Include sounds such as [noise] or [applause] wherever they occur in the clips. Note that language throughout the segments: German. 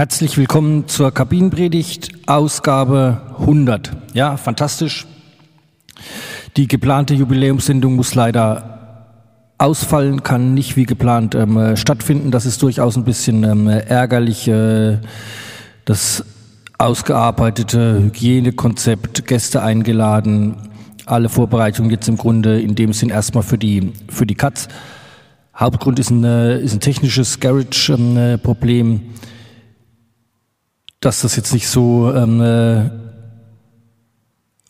Herzlich willkommen zur Kabinenpredigt, Ausgabe 100. Ja, fantastisch. Die geplante Jubiläumssendung muss leider ausfallen, kann nicht wie geplant ähm, äh, stattfinden. Das ist durchaus ein bisschen ähm, ärgerlich. Äh, das ausgearbeitete Hygienekonzept, Gäste eingeladen, alle Vorbereitungen jetzt im Grunde in dem Sinn erstmal für die, für die Katz. Hauptgrund ist ein, äh, ist ein technisches Garage-Problem. Ähm, äh, dass das jetzt nicht so ähm, äh,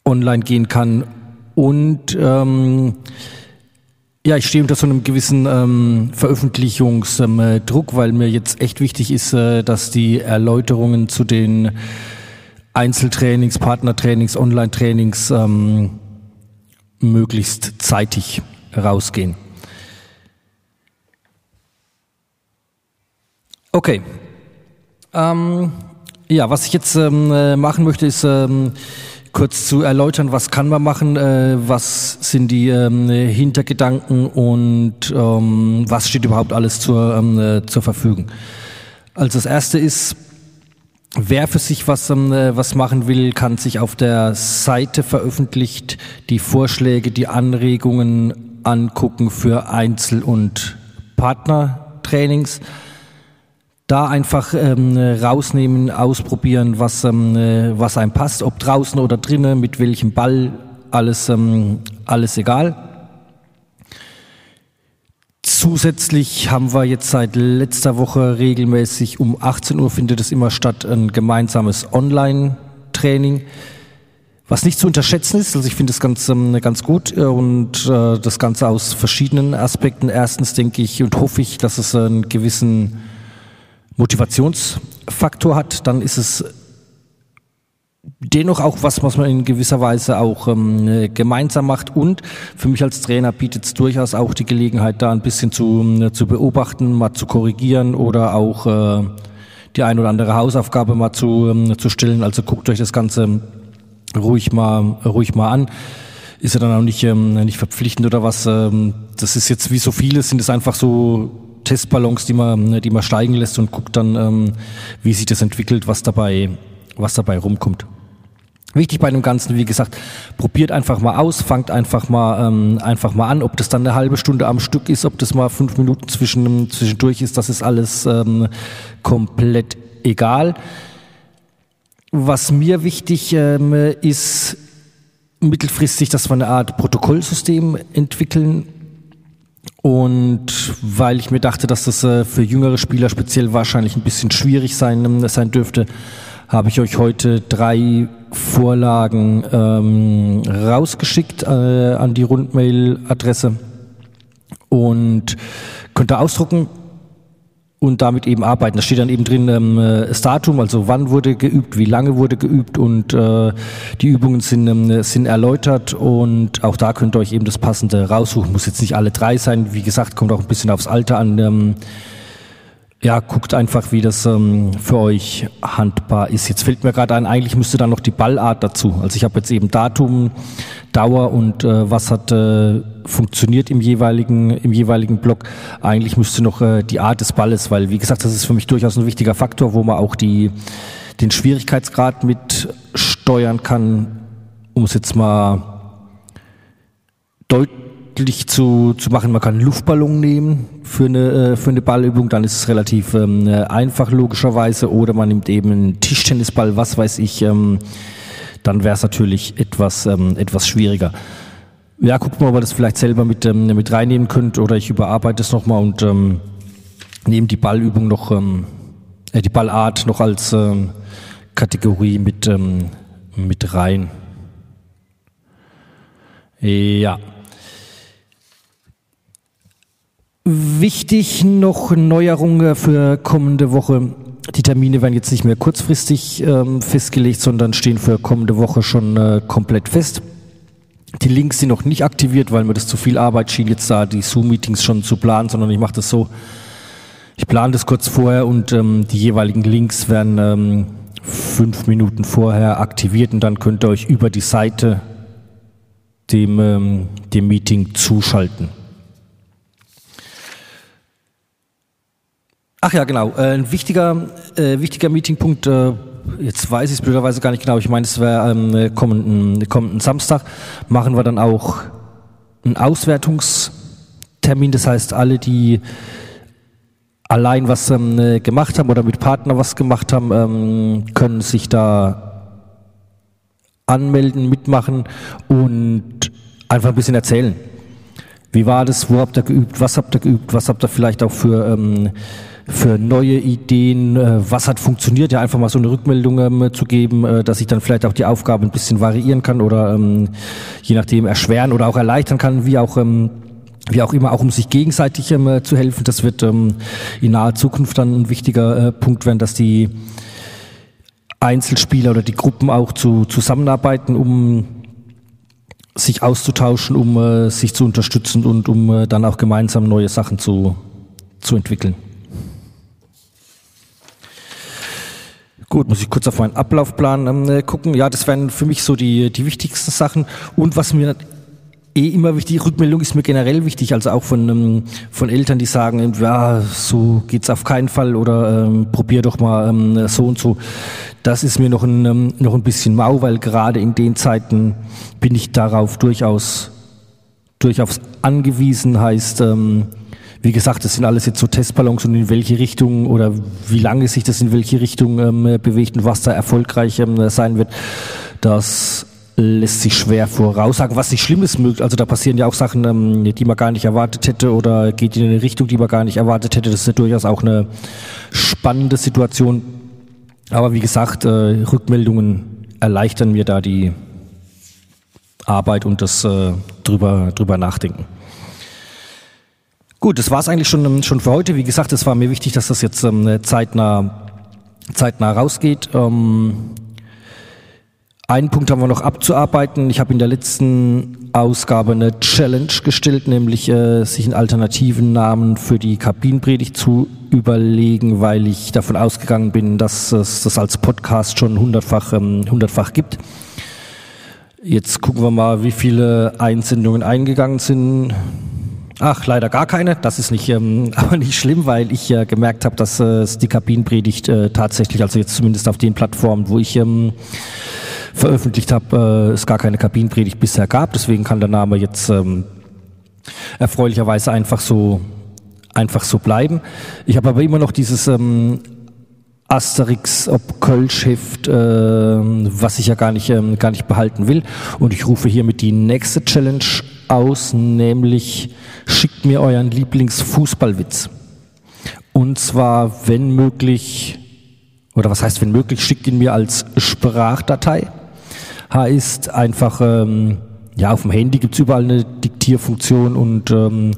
online gehen kann. Und ähm, ja, ich stehe unter so einem gewissen ähm, Veröffentlichungsdruck, weil mir jetzt echt wichtig ist, äh, dass die Erläuterungen zu den Einzeltrainings, Partnertrainings, Online-Trainings ähm, möglichst zeitig rausgehen. Okay. Ähm, ja, was ich jetzt ähm, äh, machen möchte, ist ähm, kurz zu erläutern, was kann man machen, äh, was sind die ähm, Hintergedanken und ähm, was steht überhaupt alles zur, ähm, äh, zur Verfügung. Also das erste ist, wer für sich was, ähm, äh, was machen will, kann sich auf der Seite veröffentlicht die Vorschläge, die Anregungen angucken für Einzel- und Partnertrainings da einfach ähm, rausnehmen, ausprobieren, was, ähm, äh, was einem passt, ob draußen oder drinnen, mit welchem Ball, alles, ähm, alles egal. Zusätzlich haben wir jetzt seit letzter Woche regelmäßig um 18 Uhr findet es immer statt ein gemeinsames Online-Training. Was nicht zu unterschätzen ist, also ich finde es ganz, ähm, ganz gut äh, und äh, das Ganze aus verschiedenen Aspekten. Erstens denke ich und hoffe ich, dass es einen gewissen Motivationsfaktor hat, dann ist es dennoch auch was, was man in gewisser Weise auch ähm, gemeinsam macht. Und für mich als Trainer bietet es durchaus auch die Gelegenheit, da ein bisschen zu, äh, zu beobachten, mal zu korrigieren oder auch äh, die ein oder andere Hausaufgabe mal zu, ähm, zu stellen. Also guckt euch das Ganze ruhig mal, ruhig mal an. Ist ja dann auch nicht, ähm, nicht verpflichtend oder was. Ähm, das ist jetzt wie so vieles, sind es einfach so Testballons, die man, die man steigen lässt und guckt dann, ähm, wie sich das entwickelt, was dabei, was dabei rumkommt. Wichtig bei dem Ganzen, wie gesagt, probiert einfach mal aus, fangt einfach mal, ähm, einfach mal an, ob das dann eine halbe Stunde am Stück ist, ob das mal fünf Minuten zwischen, zwischendurch ist, das ist alles ähm, komplett egal. Was mir wichtig ähm, ist, mittelfristig, dass wir eine Art Protokollsystem entwickeln, und weil ich mir dachte, dass das äh, für jüngere Spieler speziell wahrscheinlich ein bisschen schwierig sein, ähm, sein dürfte, habe ich euch heute drei Vorlagen ähm, rausgeschickt äh, an die Rundmail-Adresse und könnt ihr ausdrucken und damit eben arbeiten. Da steht dann eben drin ähm, äh, das Datum, also wann wurde geübt, wie lange wurde geübt und äh, die Übungen sind, ähm, sind erläutert und auch da könnt ihr euch eben das Passende raussuchen. Muss jetzt nicht alle drei sein. Wie gesagt, kommt auch ein bisschen aufs Alter an. Ähm, ja, guckt einfach, wie das ähm, für euch handbar ist. Jetzt fällt mir gerade ein, eigentlich müsste da noch die Ballart dazu. Also ich habe jetzt eben Datum, Dauer und äh, was hat äh, funktioniert im jeweiligen, im jeweiligen Block. Eigentlich müsste noch äh, die Art des Balles, weil wie gesagt, das ist für mich durchaus ein wichtiger Faktor, wo man auch die, den Schwierigkeitsgrad mit steuern kann, um es jetzt mal deutlich zu, zu machen. Man kann einen Luftballon nehmen für eine, äh, für eine Ballübung, dann ist es relativ ähm, äh, einfach logischerweise. Oder man nimmt eben einen Tischtennisball, was weiß ich, ähm, dann wäre es natürlich etwas, ähm, etwas schwieriger. Ja, guckt mal, ob ihr das vielleicht selber mit, ähm, mit reinnehmen könnt oder ich überarbeite es nochmal und ähm, nehme die Ballübung noch, ähm, äh, die Ballart noch als ähm, Kategorie mit, ähm, mit rein. Ja. Wichtig noch Neuerungen für kommende Woche. Die Termine werden jetzt nicht mehr kurzfristig ähm, festgelegt, sondern stehen für kommende Woche schon äh, komplett fest. Die Links sind noch nicht aktiviert, weil mir das zu viel Arbeit schien, jetzt da die Zoom-Meetings schon zu planen, sondern ich mache das so. Ich plane das kurz vorher und ähm, die jeweiligen Links werden ähm, fünf Minuten vorher aktiviert und dann könnt ihr euch über die Seite dem, ähm, dem Meeting zuschalten. Ach ja, genau. Äh, ein wichtiger, äh, wichtiger Meetingpunkt, äh, jetzt weiß ich es blöderweise gar nicht genau, ich meine, es wäre ähm, kommenden, kommenden Samstag, machen wir dann auch einen Auswertungstermin. Das heißt, alle, die allein was ähm, gemacht haben oder mit Partner was gemacht haben, ähm, können sich da anmelden, mitmachen und einfach ein bisschen erzählen. Wie war das? Wo habt ihr geübt? Was habt ihr geübt? Was habt ihr vielleicht auch für, ähm, für neue Ideen? Äh, was hat funktioniert? Ja, einfach mal so eine Rückmeldung ähm, zu geben, äh, dass ich dann vielleicht auch die Aufgabe ein bisschen variieren kann oder ähm, je nachdem erschweren oder auch erleichtern kann, wie auch ähm, wie auch immer, auch um sich gegenseitig ähm, zu helfen. Das wird ähm, in naher Zukunft dann ein wichtiger äh, Punkt werden, dass die Einzelspieler oder die Gruppen auch zu, zusammenarbeiten, um sich auszutauschen, um äh, sich zu unterstützen und um äh, dann auch gemeinsam neue Sachen zu, zu entwickeln. Gut, muss ich kurz auf meinen Ablaufplan ähm, äh, gucken. Ja, das wären für mich so die, die wichtigsten Sachen. Und was mir eh immer wichtig, Rückmeldung ist mir generell wichtig, also auch von, ähm, von Eltern, die sagen, ja, so geht's auf keinen Fall oder ähm, probier doch mal ähm, so und so. Das ist mir noch ein, ähm, noch ein bisschen mau, weil gerade in den Zeiten bin ich darauf durchaus, durchaus angewiesen, heißt, ähm, wie gesagt, das sind alles jetzt so Testballons und in welche Richtung oder wie lange sich das in welche Richtung ähm, bewegt und was da erfolgreich ähm, sein wird, das lässt sich schwer voraussagen, was nicht schlimm ist. Also da passieren ja auch Sachen, ähm, die man gar nicht erwartet hätte oder geht in eine Richtung, die man gar nicht erwartet hätte. Das ist ja durchaus auch eine spannende Situation. Aber wie gesagt, äh, Rückmeldungen erleichtern mir da die Arbeit und das äh, drüber, drüber nachdenken. Gut, das war es eigentlich schon, ähm, schon für heute. Wie gesagt, es war mir wichtig, dass das jetzt ähm, zeitnah, zeitnah rausgeht. Ähm, einen Punkt haben wir noch abzuarbeiten. Ich habe in der letzten Ausgabe eine Challenge gestellt, nämlich äh, sich einen alternativen Namen für die Kabinenpredigt zu überlegen, weil ich davon ausgegangen bin, dass es das als Podcast schon hundertfach, ähm, hundertfach gibt. Jetzt gucken wir mal, wie viele Einsendungen eingegangen sind. Ach, leider gar keine. Das ist nicht, ähm, [laughs] aber nicht schlimm, weil ich äh, gemerkt habe, dass äh, die Kabinenpredigt äh, tatsächlich, also jetzt zumindest auf den Plattformen, wo ich ähm, veröffentlicht habe, äh, es gar keine Kabinenpredigt bisher gab. Deswegen kann der Name jetzt ähm, erfreulicherweise einfach so einfach so bleiben. Ich habe aber immer noch dieses ähm, Asterix ob Kölsch-Heft, äh, was ich ja gar nicht, ähm, gar nicht behalten will. Und ich rufe hiermit die nächste Challenge aus, nämlich schickt mir euren Lieblingsfußballwitz. Und zwar, wenn möglich, oder was heißt wenn möglich, schickt ihn mir als Sprachdatei heißt einfach, ähm, ja, auf dem Handy gibt's überall eine Diktierfunktion und ähm,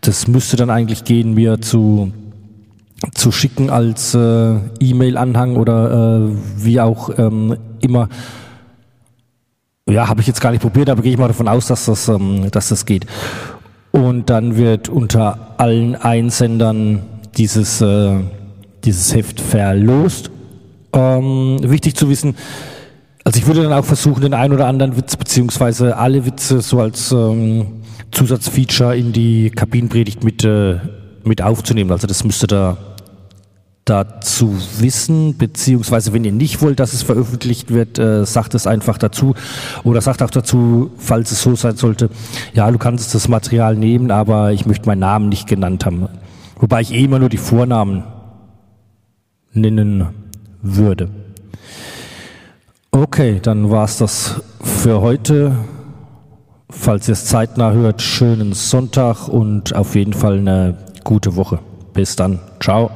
das müsste dann eigentlich gehen, mir zu, zu schicken als äh, E-Mail-Anhang oder äh, wie auch ähm, immer. Ja, habe ich jetzt gar nicht probiert, aber gehe ich mal davon aus, dass das, ähm, dass das geht. Und dann wird unter allen Einsendern dieses, äh, dieses Heft verlost. Ähm, wichtig zu wissen, also ich würde dann auch versuchen, den einen oder anderen Witz beziehungsweise alle Witze so als ähm, Zusatzfeature in die Kabinenpredigt mit, äh, mit aufzunehmen. Also das müsste da dazu wissen, beziehungsweise wenn ihr nicht wollt, dass es veröffentlicht wird, äh, sagt es einfach dazu oder sagt auch dazu, falls es so sein sollte, ja, du kannst das Material nehmen, aber ich möchte meinen Namen nicht genannt haben. Wobei ich eh immer nur die Vornamen nennen würde. Okay, dann war's das für heute. Falls ihr es zeitnah hört, schönen Sonntag und auf jeden Fall eine gute Woche. Bis dann. Ciao.